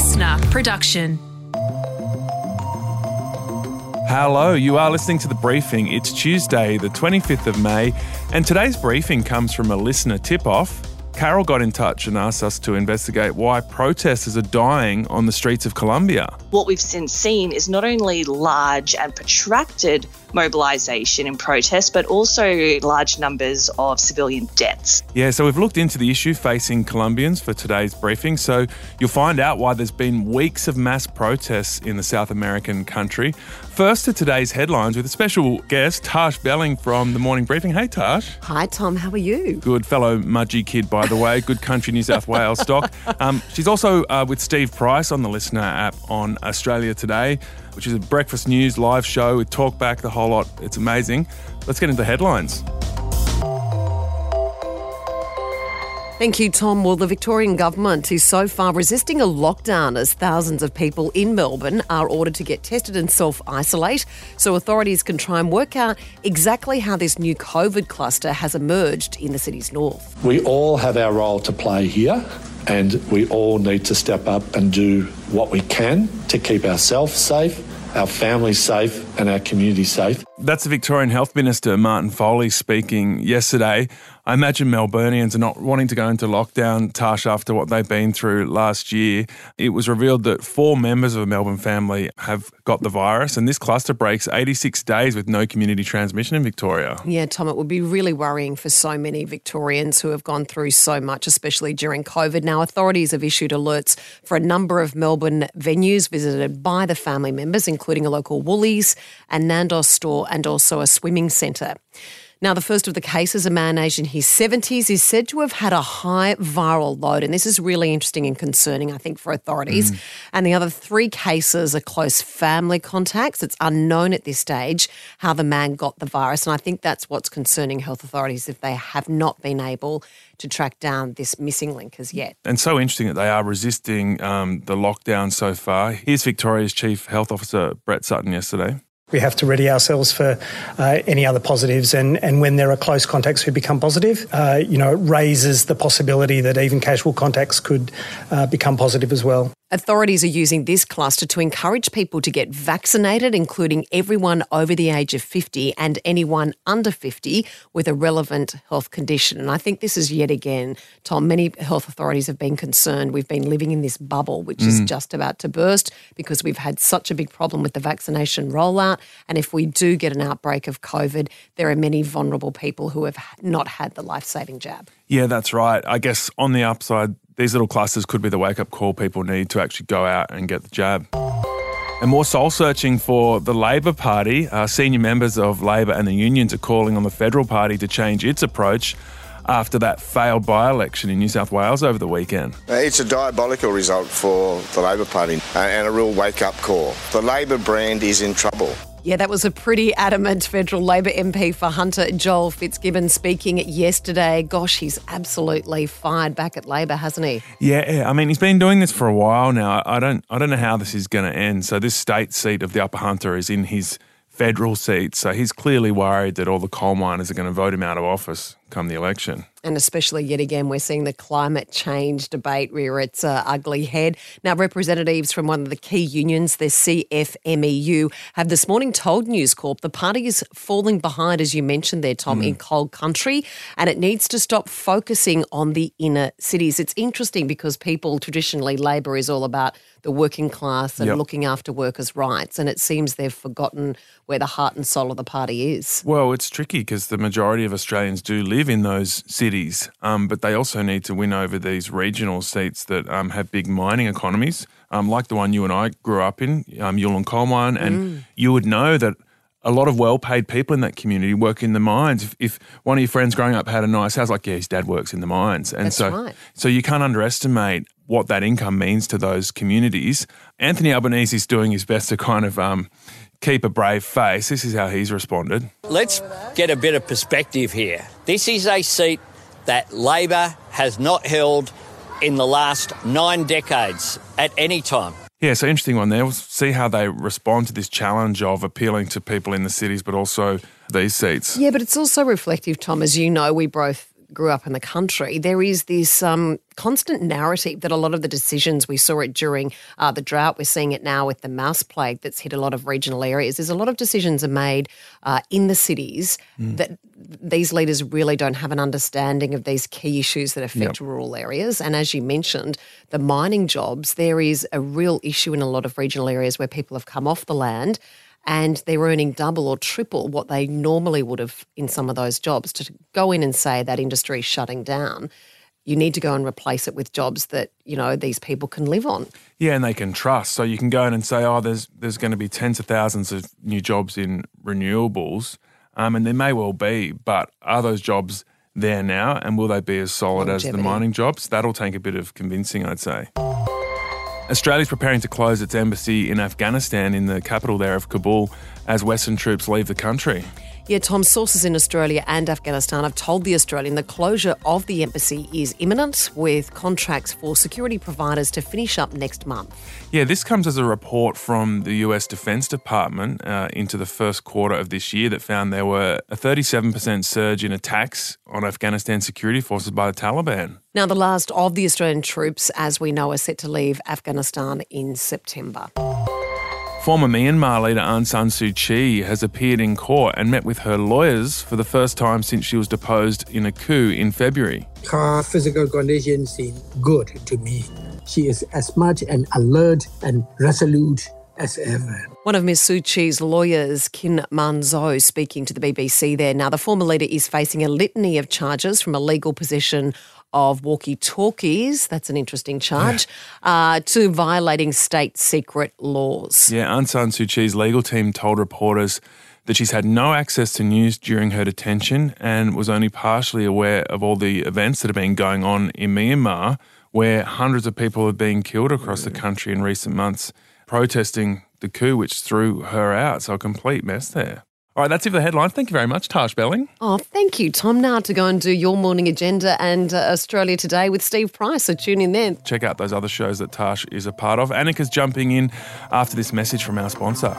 listener production. Hello, you are listening to the briefing. It's Tuesday, the 25th of May, and today's briefing comes from a listener tip off. Carol got in touch and asked us to investigate why protesters are dying on the streets of Colombia. What we've since seen is not only large and protracted mobilisation and protest, but also large numbers of civilian deaths. Yeah, so we've looked into the issue facing Colombians for today's briefing. So you'll find out why there's been weeks of mass protests in the South American country. First to today's headlines with a special guest, Tash Belling from the Morning Briefing. Hey, Tash. Hi, Tom. How are you? Good fellow Mudgee kid, by the way. Good country New South Wales stock. Um, she's also uh, with Steve Price on the LiSTNR app on Australia Today, which is a breakfast news live show with talkback, the whole lot. It's amazing. Let's get into the headlines. Thank you, Tom. Well, the Victorian government is so far resisting a lockdown as thousands of people in Melbourne are ordered to get tested and self isolate so authorities can try and work out exactly how this new COVID cluster has emerged in the city's north. We all have our role to play here, and we all need to step up and do what we can to keep ourselves safe our families safe and our community safe. That's the Victorian Health Minister, Martin Foley, speaking yesterday. I imagine Melburnians are not wanting to go into lockdown, Tash, after what they've been through last year. It was revealed that four members of a Melbourne family have got the virus, and this cluster breaks 86 days with no community transmission in Victoria. Yeah, Tom, it would be really worrying for so many Victorians who have gone through so much, especially during COVID. Now, authorities have issued alerts for a number of Melbourne venues visited by the family members, including a local Woolies and Nandos store and also a swimming centre. Now, the first of the cases, a man aged in his 70s, is said to have had a high viral load. And this is really interesting and concerning, I think, for authorities. Mm. And the other three cases are close family contacts. It's unknown at this stage how the man got the virus. And I think that's what's concerning health authorities if they have not been able to track down this missing link as yet. And so interesting that they are resisting um, the lockdown so far. Here's Victoria's Chief Health Officer, Brett Sutton, yesterday. We have to ready ourselves for uh, any other positives, and, and when there are close contacts who become positive, uh, you know, it raises the possibility that even casual contacts could uh, become positive as well. Authorities are using this cluster to encourage people to get vaccinated, including everyone over the age of 50 and anyone under 50 with a relevant health condition. And I think this is yet again, Tom, many health authorities have been concerned. We've been living in this bubble, which mm. is just about to burst because we've had such a big problem with the vaccination rollout. And if we do get an outbreak of COVID, there are many vulnerable people who have not had the life saving jab. Yeah, that's right. I guess on the upside, these little clusters could be the wake up call people need to actually go out and get the jab. And more soul searching for the Labor Party. Uh, senior members of Labor and the unions are calling on the federal party to change its approach after that failed by election in New South Wales over the weekend. Uh, it's a diabolical result for the Labor Party and a real wake up call. The Labor brand is in trouble. Yeah, that was a pretty adamant federal Labor MP for Hunter, Joel Fitzgibbon, speaking yesterday. Gosh, he's absolutely fired back at Labor, hasn't he? Yeah, I mean, he's been doing this for a while now. I don't, I don't know how this is going to end. So this state seat of the Upper Hunter is in his federal seat. So he's clearly worried that all the coal miners are going to vote him out of office come the election. And especially yet again, we're seeing the climate change debate rear its uh, ugly head. Now, representatives from one of the key unions, the CFMEU, have this morning told News Corp the party is falling behind, as you mentioned there, Tom, mm. in cold country, and it needs to stop focusing on the inner cities. It's interesting because people traditionally, Labor is all about the working class and yep. looking after workers' rights, and it seems they've forgotten where the heart and soul of the party is. Well, it's tricky because the majority of Australians do live in those cities, um, but they also need to win over these regional seats that um, have big mining economies, um, like the one you and I grew up in, um, Ulan Coal Mine. And mm. you would know that a lot of well-paid people in that community work in the mines. If, if, one of your friends growing up had a nice house, like yeah, his dad works in the mines, and That's so right. so you can't underestimate what that income means to those communities. Anthony Albanese is doing his best to kind of um, keep a brave face. This is how he's responded. Let's get a bit of perspective here. This is a seat that Labor has not held in the last nine decades at any time. Yeah, so interesting one there. We'll see how they respond to this challenge of appealing to people in the cities, but also these seats. Yeah, but it's also reflective, Tom. As you know, we both grew up in the country, there is this um, constant narrative that a lot of the decisions we saw it during uh, the drought, we're seeing it now with the mouse plague that's hit a lot of regional areas. There's a lot of decisions are made uh, in the cities mm. that these leaders really don't have an understanding of these key issues that affect yep. rural areas. And as you mentioned, the mining jobs, there is a real issue in a lot of regional areas where people have come off the land and they're earning double or triple what they normally would have in some of those jobs. To go in and say that industry is shutting down, you need to go and replace it with jobs that you know these people can live on. Yeah, and they can trust. So you can go in and say, "Oh, there's there's going to be tens of thousands of new jobs in renewables," um, and there may well be, but are those jobs there now, and will they be as solid Longevity. as the mining jobs? That'll take a bit of convincing, I'd say. Australia's preparing to close its embassy in Afghanistan in the capital there of Kabul as Western troops leave the country. Yeah, Tom, sources in Australia and Afghanistan have told The Australian the closure of the embassy is imminent, with contracts for security providers to finish up next month. Yeah, this comes as a report from the US Defense Department uh, into the first quarter of this year that found there were a 37% surge in attacks on Afghanistan security forces by the Taliban. Now, the last of the Australian troops, as we know, are set to leave Afghanistan in September. Former Myanmar leader Aung San Suu Kyi has appeared in court and met with her lawyers for the first time since she was deposed in a coup in February. Her physical condition seems good to me. She is as much an alert and resolute as ever. One of Ms Suu Kyi's lawyers, Khin Maung Zaw, speaking to the BBC there. Now, the former leader is facing a litany of charges from illegal possession of walkie talkies, that's an interesting charge, yeah. uh, to violating state secret laws. Yeah, Aung San Suu Kyi's legal team told reporters that she's had no access to news during her detention and was only partially aware of all the events that have been going on in Myanmar, where hundreds of people have been killed across the country in recent months, protesting the coup which threw her out. So a complete mess there. All right, that's it for the headlines. Thank you very much, Tash Belling. Oh, thank you, Tom. Now to go and do your morning agenda and uh, Australia Today with Steve Price. So tune in then. Check out those other shows that Tash is a part of. Annika's jumping in after this message from our sponsor.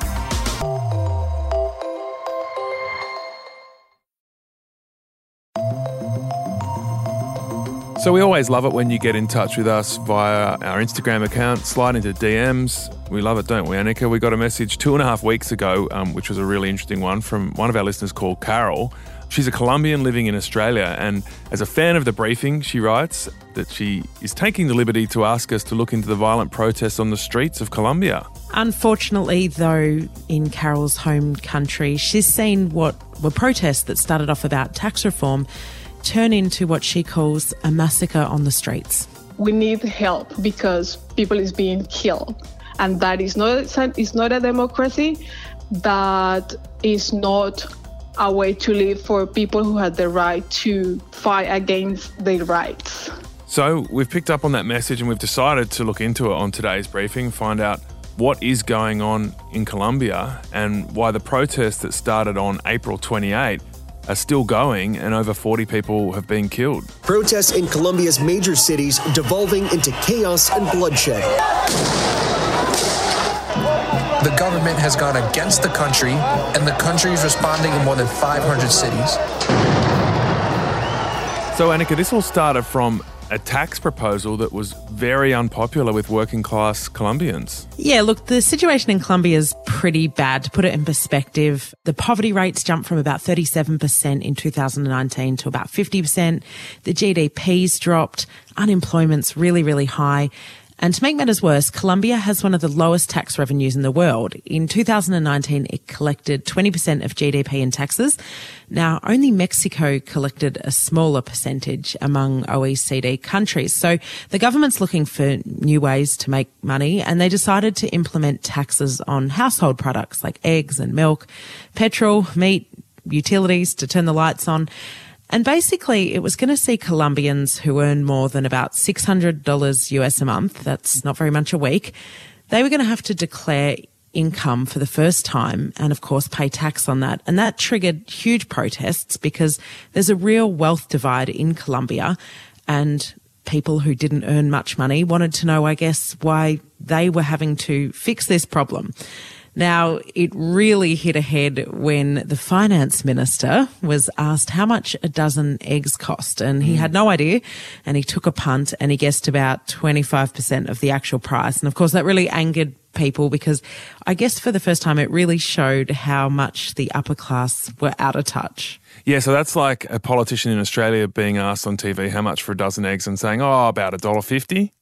So we always love it when you get in touch with us via our Instagram account, slide into DMs. We love it, don't we, Annika? We got a message two and a half weeks ago, um, which was a really interesting one from one of our listeners called Carol. She's a Colombian living in Australia, and as a fan of the briefing, she writes that she is taking the liberty to ask us to look into the violent protests on the streets of Colombia. Unfortunately, though, in Carol's home country, she's seen what were protests that started off about tax reform turn into what she calls a massacre on the streets. We need help because people is being killed, and that is not is not a democracy. That is not a way to live for people who had the right to fight against their rights. So we've picked up on that message and we've decided to look into it on today's briefing, find out what is going on in Colombia and why the protest that started on April 28 are still going and over 40 people have been killed. Protests in Colombia's major cities devolving into chaos and bloodshed. The government has gone against the country, and the country is responding in more than 500 cities. So, Annika, this all started from a tax proposal that was very unpopular with working class Colombians. Yeah, look, the situation in Colombia is pretty bad. To put it in perspective, the poverty rates jumped from about 37% in 2019 to about 50%. The GDP's dropped. Unemployment's really, really high. And to make matters worse, Colombia has one of the lowest tax revenues in the world. In 2019, it collected 20% of GDP in taxes. Now, only Mexico collected a smaller percentage among OECD countries. So the government's looking for new ways to make money and they decided to implement taxes on household products like eggs and milk, petrol, meat, utilities to turn the lights on. And basically, it was going to see Colombians who earn more than about $600 US a month, that's not very much a week, they were going to have to declare income for the first time and of course pay tax on that. And that triggered huge protests because there's a real wealth divide in Colombia and people who didn't earn much money wanted to know, I guess, why they were having to fix this problem. Now, it really hit ahead when the finance minister was asked how much a dozen eggs cost. And he hmm. had no idea. And he took a punt and he guessed about 25% of the actual price. And of course, that really angered people because I guess for the first time, it really showed how much the upper class were out of touch. Yeah, so that's like a politician in Australia being asked on TV how much for a dozen eggs and saying, oh, about a dollar fifty.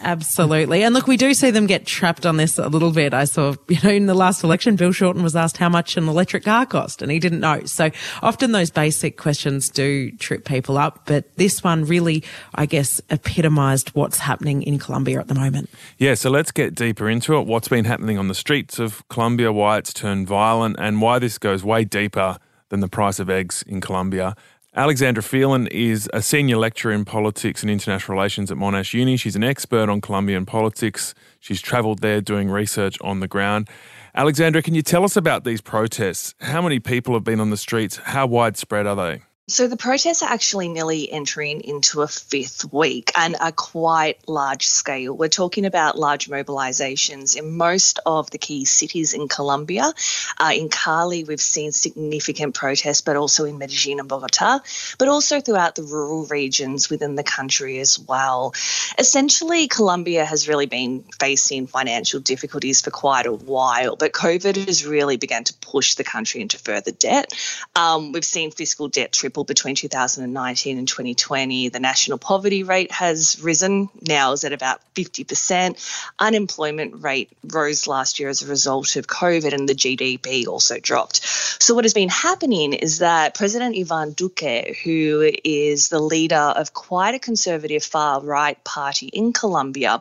Absolutely. And look, we do see them get trapped on this a little bit. I saw, you know, in the last election, Bill Shorten was asked how much an electric car cost and he didn't know. So often those basic questions do trip people up. But this one really, I guess, epitomised what's happening in Colombia at the moment. Yeah, so let's get deeper into it. What's been happening on the streets of Colombia, why it's turned violent, and why this goes way deeper than the price of eggs in Colombia. Alexandra Phelan is a senior lecturer in politics and international relations at Monash Uni. She's an expert on Colombian politics. She's travelled there doing research on the ground. Alexandra, can you tell us about these protests? How many people have been on the streets? How widespread are they? So the protests are actually nearly entering into a fifth week and are quite large scale. We're talking about large mobilizations in most of the key cities in Colombia. Uh, in Cali, we've seen significant protests, but also in Medellin and Bogota, but also throughout the rural regions within the country as well. Essentially, Colombia has really been facing financial difficulties for quite a while, but COVID has really begun to push the country into further debt. Um, we've seen fiscal debt triple between 2019 and 2020. The national poverty rate has risen, now is at about 50%. Unemployment rate rose last year as a result of COVID, and the GDP also dropped. So, what has been happening is that President Ivan Duque, who is the leader of quite a conservative far right party in Colombia,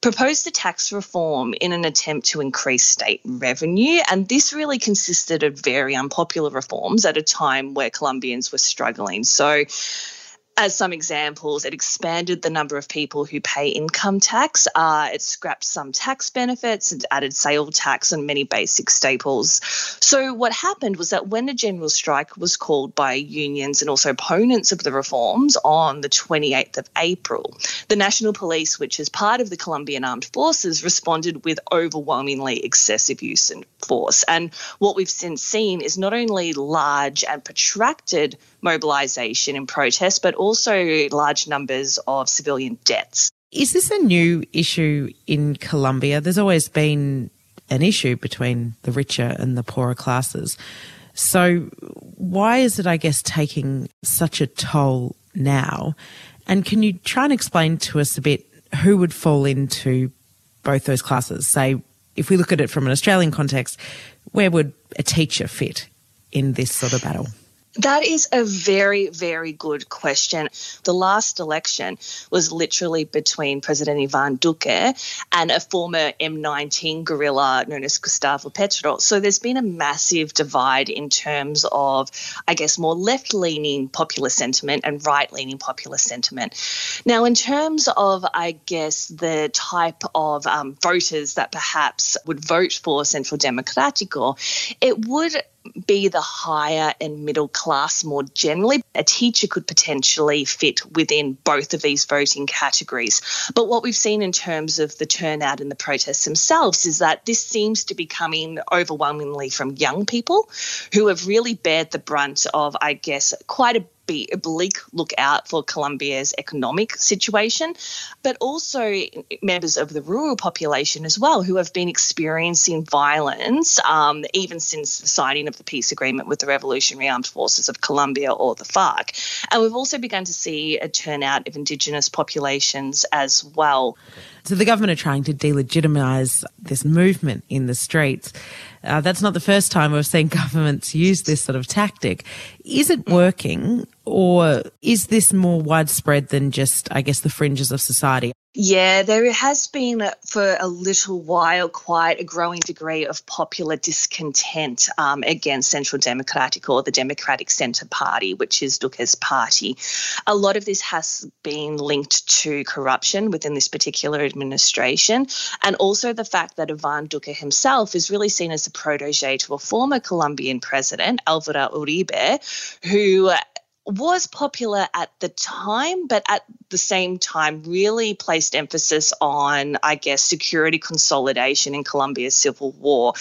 proposed a tax reform in an attempt to increase state revenue. And this really consisted of very unpopular reforms at a time where Colombians were struggling. So, as some examples, it expanded the number of people who pay income tax. Uh, it scrapped some tax benefits and added sale tax on many basic staples. So, what happened was that when a general strike was called by unions and also opponents of the reforms on the 28th of April, the National Police, which is part of the Colombian Armed Forces, responded with overwhelmingly excessive use of force. And what we've since seen is not only large and protracted mobilisation and protest, but also large numbers of civilian deaths. Is this a new issue in Colombia? There's always been an issue between the richer and the poorer classes. So, why is it, I guess, taking such a toll now? And can you try and explain to us a bit who would fall into both those classes? Say, if we look at it from an Australian context, where would a teacher fit in this sort of battle? That is a very, very good question. The last election was literally between President Ivan Duque and a former M19 guerrilla known as Gustavo Petro. So there's been a massive divide in terms of, I guess, more left leaning popular sentiment and right leaning popular sentiment. Now, in terms of, I guess, the type of um, voters that perhaps would vote for Centro Democrático, it would be the higher and middle class more generally. A teacher could potentially fit within both of these voting categories. But what we've seen in terms of the turnout and the protests themselves is that this seems to be coming overwhelmingly from young people who have really bared the brunt of, I guess, quite a be a bleak lookout for Colombia's economic situation, but also members of the rural population as well who have been experiencing violence um, even since the signing of the peace agreement with the Revolutionary Armed Forces of Colombia or the FARC. And we've also begun to see a turnout of indigenous populations as well. So the government are trying to delegitimise this movement in the streets. Uh, that's not the first time we've seen governments use this sort of tactic. Is it working or is this more widespread than just, I guess, the fringes of society? Yeah, there has been for a little while quite a growing degree of popular discontent um, against Centro Democrático or the Democratic Centre Party, which is Duque's party. A lot of this has been linked to corruption within this particular administration, and also the fact that Ivan Duque himself is really seen as a protege to a former Colombian president, Alvaro Uribe, who was popular at the time, but at the same time, really placed emphasis on, I guess, security consolidation in Colombia's civil war.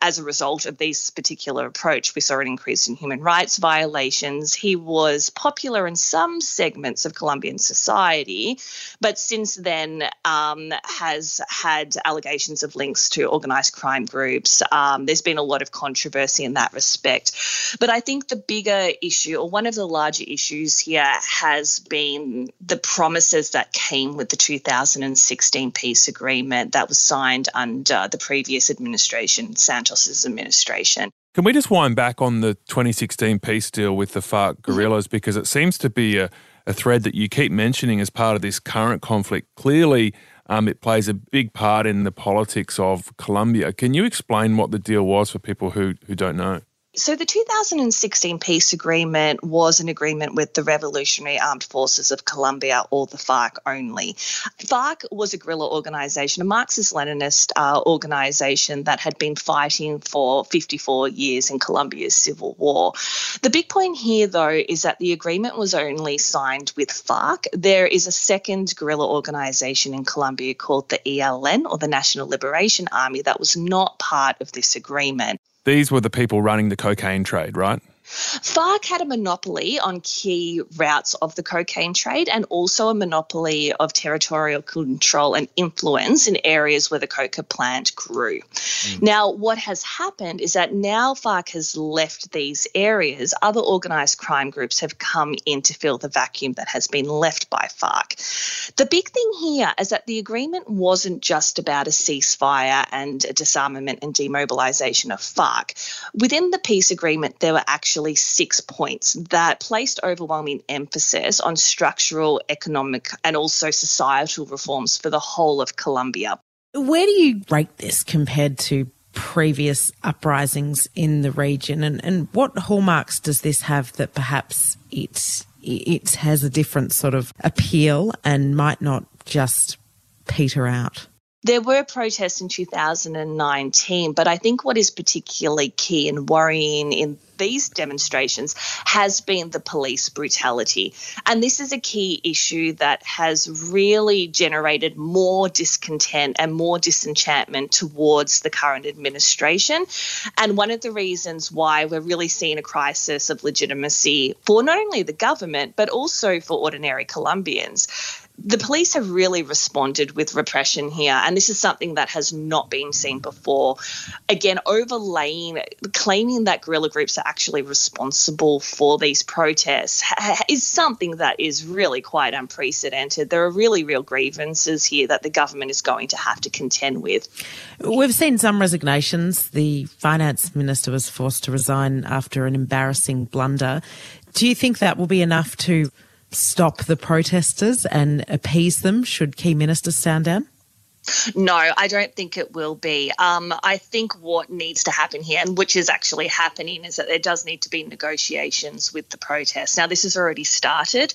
As a result of this particular approach, we saw an increase in human rights violations. He was popular in some segments of Colombian society, but since then um, has had allegations of links to organized crime groups. Um, there's been a lot of controversy in that respect. But I think the bigger issue, or one of the large larger issues here has been the promises that came with the 2016 peace agreement that was signed under the previous administration, Santos's administration. Can we just wind back on the 2016 peace deal with the FARC guerrillas because it seems to be a, a thread that you keep mentioning as part of this current conflict. Clearly, um, it plays a big part in the politics of Colombia. Can you explain what the deal was for people who, who don't know? So, the 2016 peace agreement was an agreement with the Revolutionary Armed Forces of Colombia, or the FARC only. FARC was a guerrilla organization, a Marxist Leninist uh, organization that had been fighting for 54 years in Colombia's civil war. The big point here, though, is that the agreement was only signed with FARC. There is a second guerrilla organization in Colombia called the ELN, or the National Liberation Army, that was not part of this agreement. These were the people running the cocaine trade, right? FARC had a monopoly on key routes of the cocaine trade and also a monopoly of territorial control and influence in areas where the coca plant grew. Mm. Now, what has happened is that now FARC has left these areas, other organized crime groups have come in to fill the vacuum that has been left by FARC. The big thing here is that the agreement wasn't just about a ceasefire and a disarmament and demobilization of FARC. Within the peace agreement, there were actually actually six points that placed overwhelming emphasis on structural, economic, and also societal reforms for the whole of Colombia. Where do you rate this compared to previous uprisings in the region, and, and what hallmarks does this have that perhaps it it has a different sort of appeal and might not just peter out? There were protests in 2019, but I think what is particularly key and worrying in these demonstrations has been the police brutality. And this is a key issue that has really generated more discontent and more disenchantment towards the current administration. And one of the reasons why we're really seeing a crisis of legitimacy for not only the government, but also for ordinary Colombians the police have really responded with repression here, and this is something that has not been seen before. Again, overlaying, claiming that guerrilla groups are actually responsible for these protests is something that is really quite unprecedented. There are really real grievances here that the government is going to have to contend with. We've seen some resignations. The finance minister was forced to resign after an embarrassing blunder. Do you think that will be enough to stop the protesters and appease them should key ministers stand down? No, I don't think it will be. Um, I think what needs to happen here, and which is actually happening, is that there does need to be negotiations with the protests. Now, this has already started.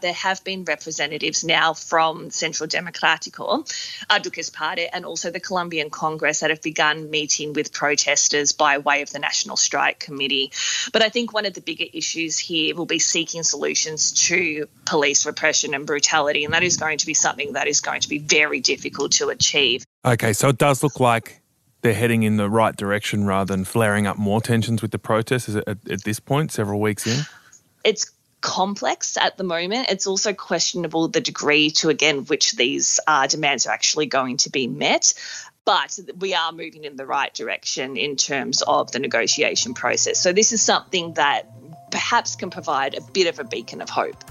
There have been representatives now from Centro Democrático, uh, Duque's party, and also the Colombian Congress that have begun meeting with protesters by way of the National Strike Committee. But I think one of the bigger issues here will be seeking solutions to police repression and brutality, and that is going to be something that is going to be very difficult to achieve. Okay, so it does look like they're heading in the right direction rather than flaring up more tensions with the protests at, at this point, several weeks in? It's complex at the moment. It's also questionable the degree to, again, which these uh, demands are actually going to be met. But we are moving in the right direction in terms of the negotiation process. So, this is something that perhaps can provide a bit of a beacon of hope.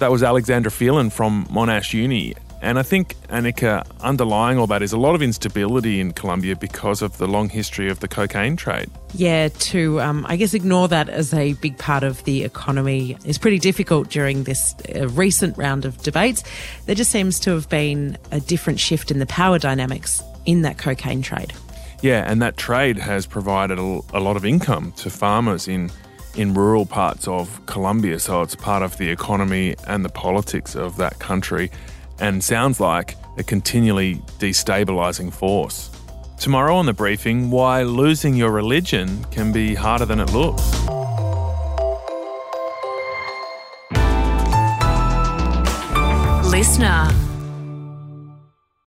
That was Alexandra Phelan from Monash Uni. And I think, Annika, underlying all that is a lot of instability in Colombia because of the long history of the cocaine trade. Yeah, to, um, I guess, ignore that as a big part of the economy is pretty difficult during this uh, recent round of debates. There just seems to have been a different shift in the power dynamics in that cocaine trade. Yeah, and that trade has provided a, a lot of income to farmers in in rural parts of Colombia, so it's part of the economy and the politics of that country and sounds like a continually destabilising force. Tomorrow on the briefing, why losing your religion can be harder than it looks. Listener.